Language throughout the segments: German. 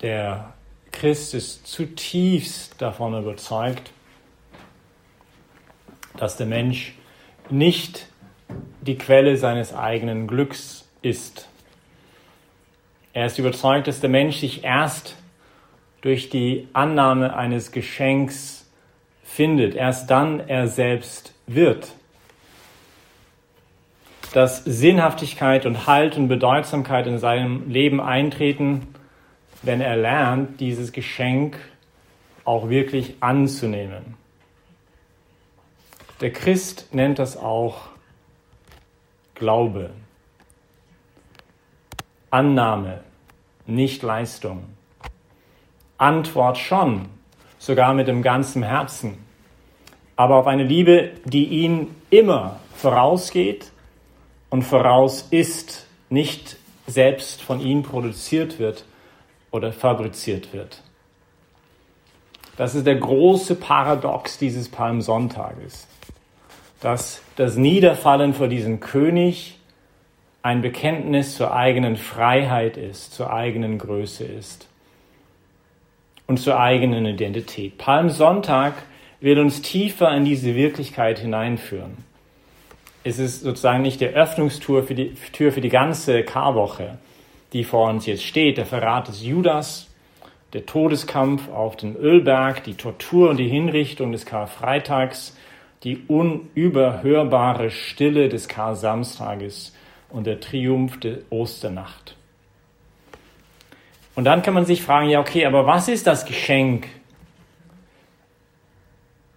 Der Christ ist zutiefst davon überzeugt, dass der Mensch nicht die Quelle seines eigenen Glücks ist. Er ist überzeugt, dass der Mensch sich erst durch die Annahme eines Geschenks findet, erst dann er selbst wird. Dass Sinnhaftigkeit und Halt und Bedeutsamkeit in seinem Leben eintreten, wenn er lernt, dieses Geschenk auch wirklich anzunehmen. Der Christ nennt das auch Glaube, Annahme, nicht Leistung. Antwort schon, sogar mit dem ganzen Herzen, aber auf eine Liebe, die ihn immer vorausgeht und voraus ist, nicht selbst von ihm produziert wird oder fabriziert wird. Das ist der große Paradox dieses Palmsonntages, dass das Niederfallen vor diesem König ein Bekenntnis zur eigenen Freiheit ist, zur eigenen Größe ist und zur eigenen Identität. Palmsonntag will uns tiefer in diese Wirklichkeit hineinführen. Es ist sozusagen nicht die Öffnungstür für die, Tür für die ganze Karwoche, die vor uns jetzt steht, der Verrat des Judas, der Todeskampf auf dem Ölberg, die Tortur und die Hinrichtung des Karfreitags, die unüberhörbare Stille des Karsamstages und der Triumph der Osternacht. Und dann kann man sich fragen, ja okay, aber was ist das Geschenk?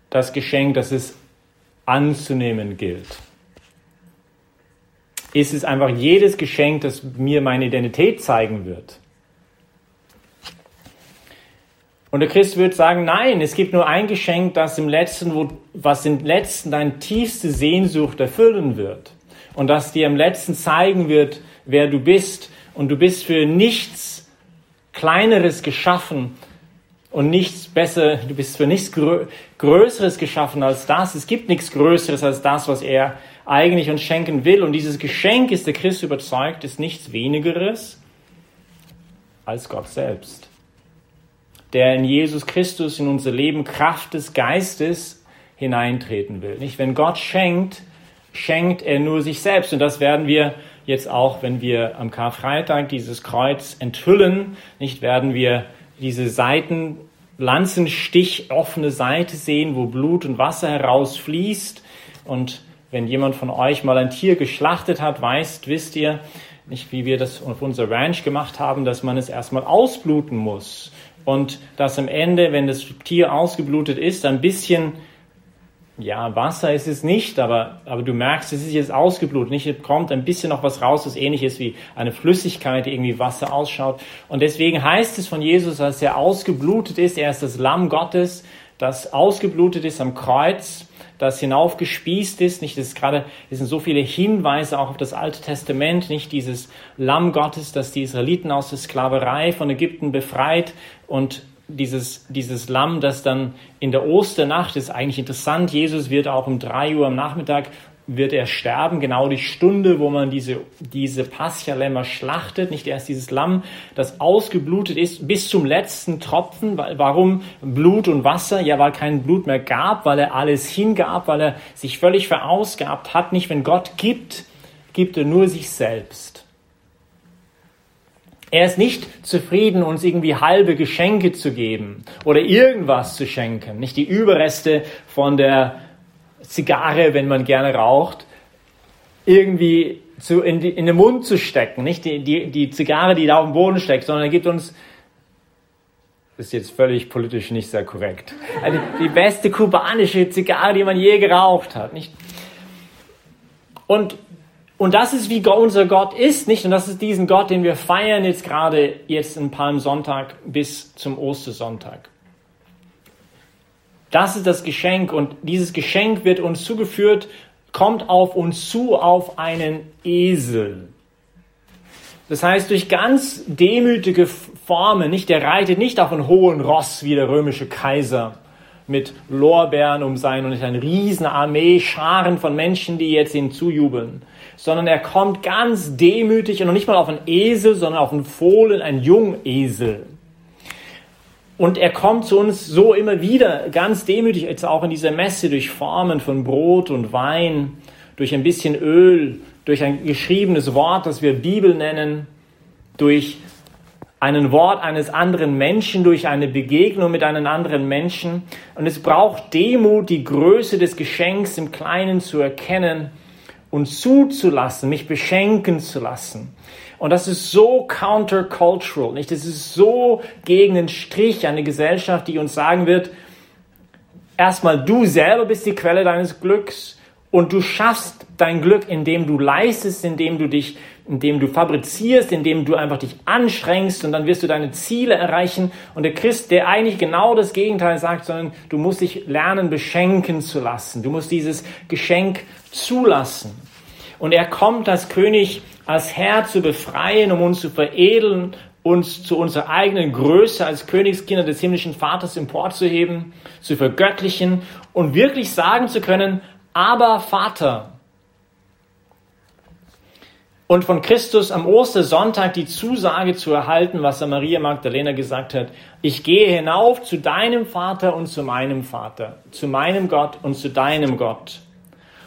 Das Geschenk, das es anzunehmen gilt. Ist es einfach jedes Geschenk, das mir meine Identität zeigen wird? Und der Christ wird sagen, nein, es gibt nur ein Geschenk, das im letzten, was im letzten deine tiefste Sehnsucht erfüllen wird. Und das dir im letzten zeigen wird, wer du bist. Und du bist für nichts Kleineres geschaffen und nichts besser, du bist für nichts Größeres geschaffen als das. Es gibt nichts Größeres als das, was er eigentlich uns schenken will. Und dieses Geschenk, ist der Christ überzeugt, ist nichts wenigeres als Gott selbst der in Jesus Christus in unser Leben Kraft des Geistes hineintreten will. Nicht? Wenn Gott schenkt, schenkt er nur sich selbst. Und das werden wir jetzt auch, wenn wir am Karfreitag dieses Kreuz enthüllen, nicht werden wir diese Seiten, Lanzenstich, offene Seite sehen, wo Blut und Wasser herausfließt. Und wenn jemand von euch mal ein Tier geschlachtet hat, weißt, wisst ihr, nicht wie wir das auf unserer Ranch gemacht haben, dass man es erstmal ausbluten muss. Und dass am Ende, wenn das Tier ausgeblutet ist, ein bisschen, ja, Wasser ist es nicht, aber, aber du merkst, es ist jetzt ausgeblutet, nicht, kommt ein bisschen noch was raus, das ähnlich ist wie eine Flüssigkeit, die irgendwie Wasser ausschaut. Und deswegen heißt es von Jesus, dass er ausgeblutet ist, er ist das Lamm Gottes, das ausgeblutet ist am Kreuz das hinaufgespießt ist. Nicht, das ist gerade, es sind so viele Hinweise auch auf das Alte Testament, nicht dieses Lamm Gottes, das die Israeliten aus der Sklaverei von Ägypten befreit und dieses, dieses Lamm, das dann in der Osternacht ist eigentlich interessant. Jesus wird auch um drei Uhr am Nachmittag wird er sterben, genau die Stunde, wo man diese, diese Paschalämmer schlachtet, nicht erst dieses Lamm, das ausgeblutet ist bis zum letzten Tropfen. Warum Blut und Wasser? Ja, weil kein Blut mehr gab, weil er alles hingab, weil er sich völlig verausgabt hat. Nicht, wenn Gott gibt, gibt er nur sich selbst. Er ist nicht zufrieden, uns irgendwie halbe Geschenke zu geben oder irgendwas zu schenken, nicht die Überreste von der Zigarre, wenn man gerne raucht, irgendwie zu, in, die, in den Mund zu stecken. Nicht die, die, die Zigarre, die da auf dem Boden steckt, sondern er gibt uns, das ist jetzt völlig politisch nicht sehr korrekt, also die beste kubanische Zigarre, die man je geraucht hat. Nicht? Und, und das ist, wie unser Gott ist, nicht? Und das ist diesen Gott, den wir feiern jetzt gerade jetzt in Palmsonntag bis zum Ostersonntag. Das ist das Geschenk und dieses Geschenk wird uns zugeführt, kommt auf uns zu auf einen Esel. Das heißt, durch ganz demütige Formen, nicht, der reitet nicht auf einen hohen Ross wie der römische Kaiser mit Lorbeeren um sein und nicht eine riesen Armee, Scharen von Menschen, die jetzt ihm zujubeln, sondern er kommt ganz demütig und nicht mal auf einen Esel, sondern auf einen Fohlen, einen Jungesel. Und er kommt zu uns so immer wieder ganz demütig, jetzt auch in dieser Messe, durch Formen von Brot und Wein, durch ein bisschen Öl, durch ein geschriebenes Wort, das wir Bibel nennen, durch ein Wort eines anderen Menschen, durch eine Begegnung mit einem anderen Menschen. Und es braucht Demut, die Größe des Geschenks im Kleinen zu erkennen und zuzulassen, mich beschenken zu lassen. Und das ist so countercultural, nicht? Das ist so gegen den Strich eine Gesellschaft, die uns sagen wird, erstmal du selber bist die Quelle deines Glücks und du schaffst dein Glück, indem du leistest, indem du dich, indem du fabrizierst, indem du einfach dich anstrengst und dann wirst du deine Ziele erreichen. Und der Christ, der eigentlich genau das Gegenteil sagt, sondern du musst dich lernen, beschenken zu lassen. Du musst dieses Geschenk zulassen. Und er kommt als König, als Herr zu befreien, um uns zu veredeln, uns zu unserer eigenen Größe als Königskinder des himmlischen Vaters emporzuheben, zu vergöttlichen und wirklich sagen zu können, aber Vater. Und von Christus am Ostersonntag die Zusage zu erhalten, was er Maria Magdalena gesagt hat, ich gehe hinauf zu deinem Vater und zu meinem Vater, zu meinem Gott und zu deinem Gott.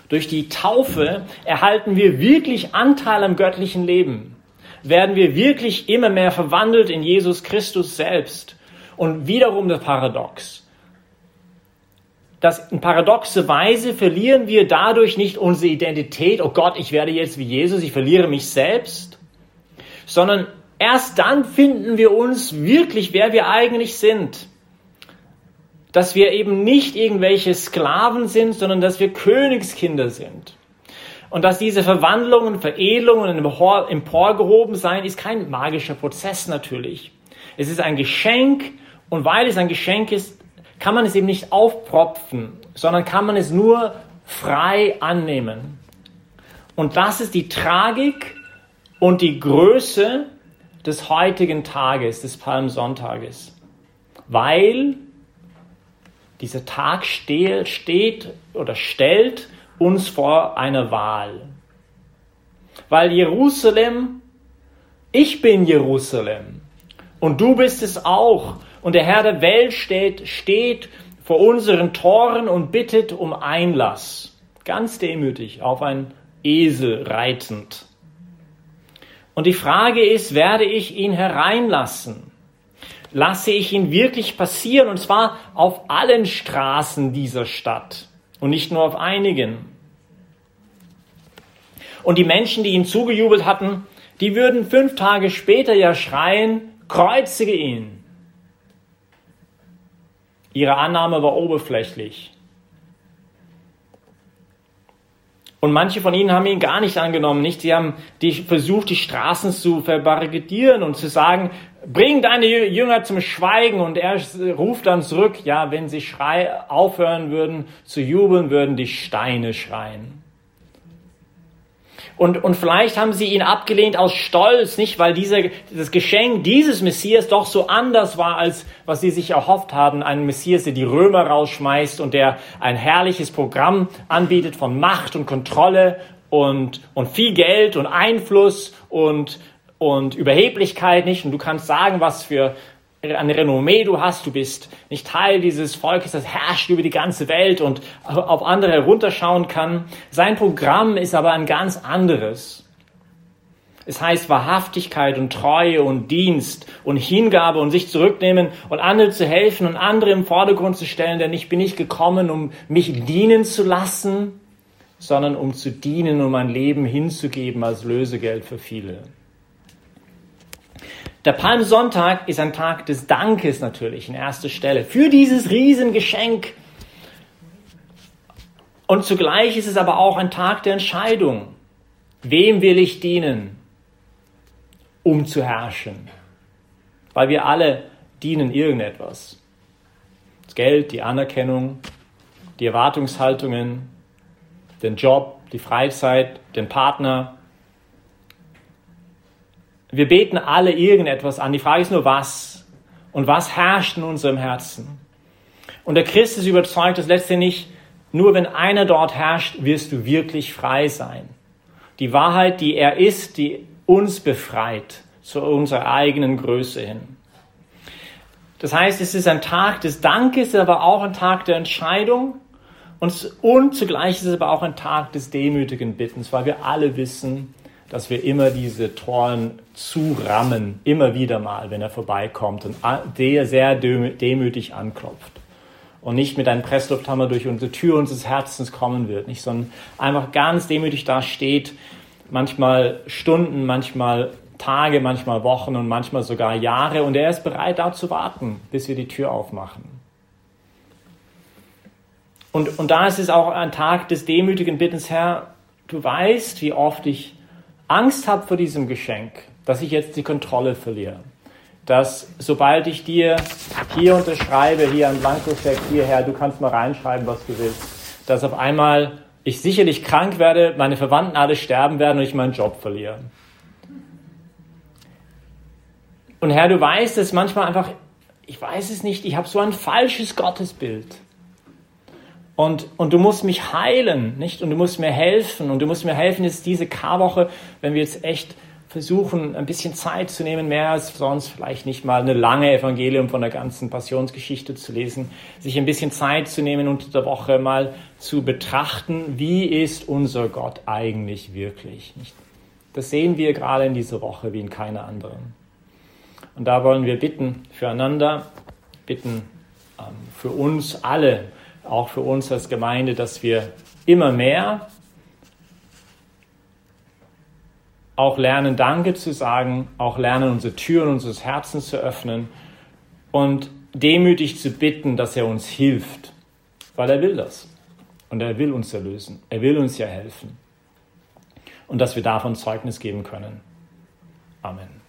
Durch die Taufe erhalten wir wirklich Anteil am göttlichen Leben. Werden wir wirklich immer mehr verwandelt in Jesus Christus selbst. Und wiederum das Paradox dass in paradoxe Weise verlieren wir dadurch nicht unsere Identität, oh Gott, ich werde jetzt wie Jesus, ich verliere mich selbst, sondern erst dann finden wir uns wirklich, wer wir eigentlich sind. Dass wir eben nicht irgendwelche Sklaven sind, sondern dass wir Königskinder sind. Und dass diese Verwandlungen, Veredelungen und emporgehoben sein, ist kein magischer Prozess natürlich. Es ist ein Geschenk und weil es ein Geschenk ist, kann man es eben nicht aufpropfen, sondern kann man es nur frei annehmen. Und das ist die Tragik und die Größe des heutigen Tages, des Palmsonntages. Weil dieser Tag steht oder stellt uns vor einer Wahl. Weil Jerusalem, ich bin Jerusalem und du bist es auch. Und der Herr der Welt steht, steht vor unseren Toren und bittet um Einlass. Ganz demütig, auf ein Esel reitend. Und die Frage ist, werde ich ihn hereinlassen? Lasse ich ihn wirklich passieren? Und zwar auf allen Straßen dieser Stadt und nicht nur auf einigen. Und die Menschen, die ihn zugejubelt hatten, die würden fünf Tage später ja schreien, kreuzige ihn. Ihre Annahme war oberflächlich. Und manche von ihnen haben ihn gar nicht angenommen, nicht? Sie haben die, versucht, die Straßen zu verbarrikadieren und zu sagen, bring deine Jünger zum Schweigen. Und er ruft dann zurück, ja, wenn sie schrei, aufhören würden zu jubeln, würden die Steine schreien. Und, und vielleicht haben sie ihn abgelehnt aus Stolz, nicht weil dieser, das Geschenk dieses Messias doch so anders war, als was sie sich erhofft haben. Ein Messias, der die Römer rausschmeißt und der ein herrliches Programm anbietet von Macht und Kontrolle und, und viel Geld und Einfluss und, und Überheblichkeit, nicht? Und du kannst sagen, was für ein Renommee du hast, du bist nicht Teil dieses Volkes, das herrscht über die ganze Welt und auf andere herunterschauen kann. Sein Programm ist aber ein ganz anderes. Es heißt Wahrhaftigkeit und Treue und Dienst und Hingabe und sich zurücknehmen und anderen zu helfen und andere im Vordergrund zu stellen, denn ich bin nicht gekommen, um mich dienen zu lassen, sondern um zu dienen, um mein Leben hinzugeben als Lösegeld für viele. Der Palmsonntag ist ein Tag des Dankes natürlich in erster Stelle für dieses Riesengeschenk. Und zugleich ist es aber auch ein Tag der Entscheidung. Wem will ich dienen, um zu herrschen? Weil wir alle dienen irgendetwas. Das Geld, die Anerkennung, die Erwartungshaltungen, den Job, die Freizeit, den Partner, wir beten alle irgendetwas an. Die Frage ist nur, was? Und was herrscht in unserem Herzen? Und der Christ ist überzeugt, dass letztendlich nur wenn einer dort herrscht, wirst du wirklich frei sein. Die Wahrheit, die er ist, die uns befreit zu unserer eigenen Größe hin. Das heißt, es ist ein Tag des Dankes, aber auch ein Tag der Entscheidung. Und, und zugleich ist es aber auch ein Tag des demütigen Bittens, weil wir alle wissen, dass wir immer diese Toren zurammen, immer wieder mal, wenn er vorbeikommt und der sehr demütig anklopft. Und nicht mit einem Presslufthammer durch unsere Tür unseres Herzens kommen wird, nicht, sondern einfach ganz demütig da steht, manchmal Stunden, manchmal Tage, manchmal Wochen und manchmal sogar Jahre. Und er ist bereit, da zu warten, bis wir die Tür aufmachen. Und, und da ist es auch ein Tag des demütigen Bittens, Herr, du weißt, wie oft ich Angst habe vor diesem Geschenk, dass ich jetzt die Kontrolle verliere. Dass sobald ich dir hier unterschreibe, hier ein Blankoscheck, hierher, du kannst mal reinschreiben, was du willst, dass auf einmal ich sicherlich krank werde, meine Verwandten alle sterben werden und ich meinen Job verliere. Und Herr, du weißt es manchmal einfach, ich weiß es nicht, ich habe so ein falsches Gottesbild. Und, und du musst mich heilen, nicht? Und du musst mir helfen. Und du musst mir helfen, jetzt diese Karwoche, wenn wir jetzt echt versuchen, ein bisschen Zeit zu nehmen, mehr als sonst vielleicht nicht mal eine lange Evangelium von der ganzen Passionsgeschichte zu lesen, sich ein bisschen Zeit zu nehmen unter der Woche mal zu betrachten, wie ist unser Gott eigentlich wirklich, nicht? Das sehen wir gerade in dieser Woche wie in keiner anderen. Und da wollen wir bitten füreinander, bitten ähm, für uns alle, auch für uns als Gemeinde, dass wir immer mehr auch lernen, Danke zu sagen, auch lernen, unsere Türen unseres Herzens zu öffnen und demütig zu bitten, dass er uns hilft, weil er will das. Und er will uns erlösen. Er will uns ja helfen. Und dass wir davon Zeugnis geben können. Amen.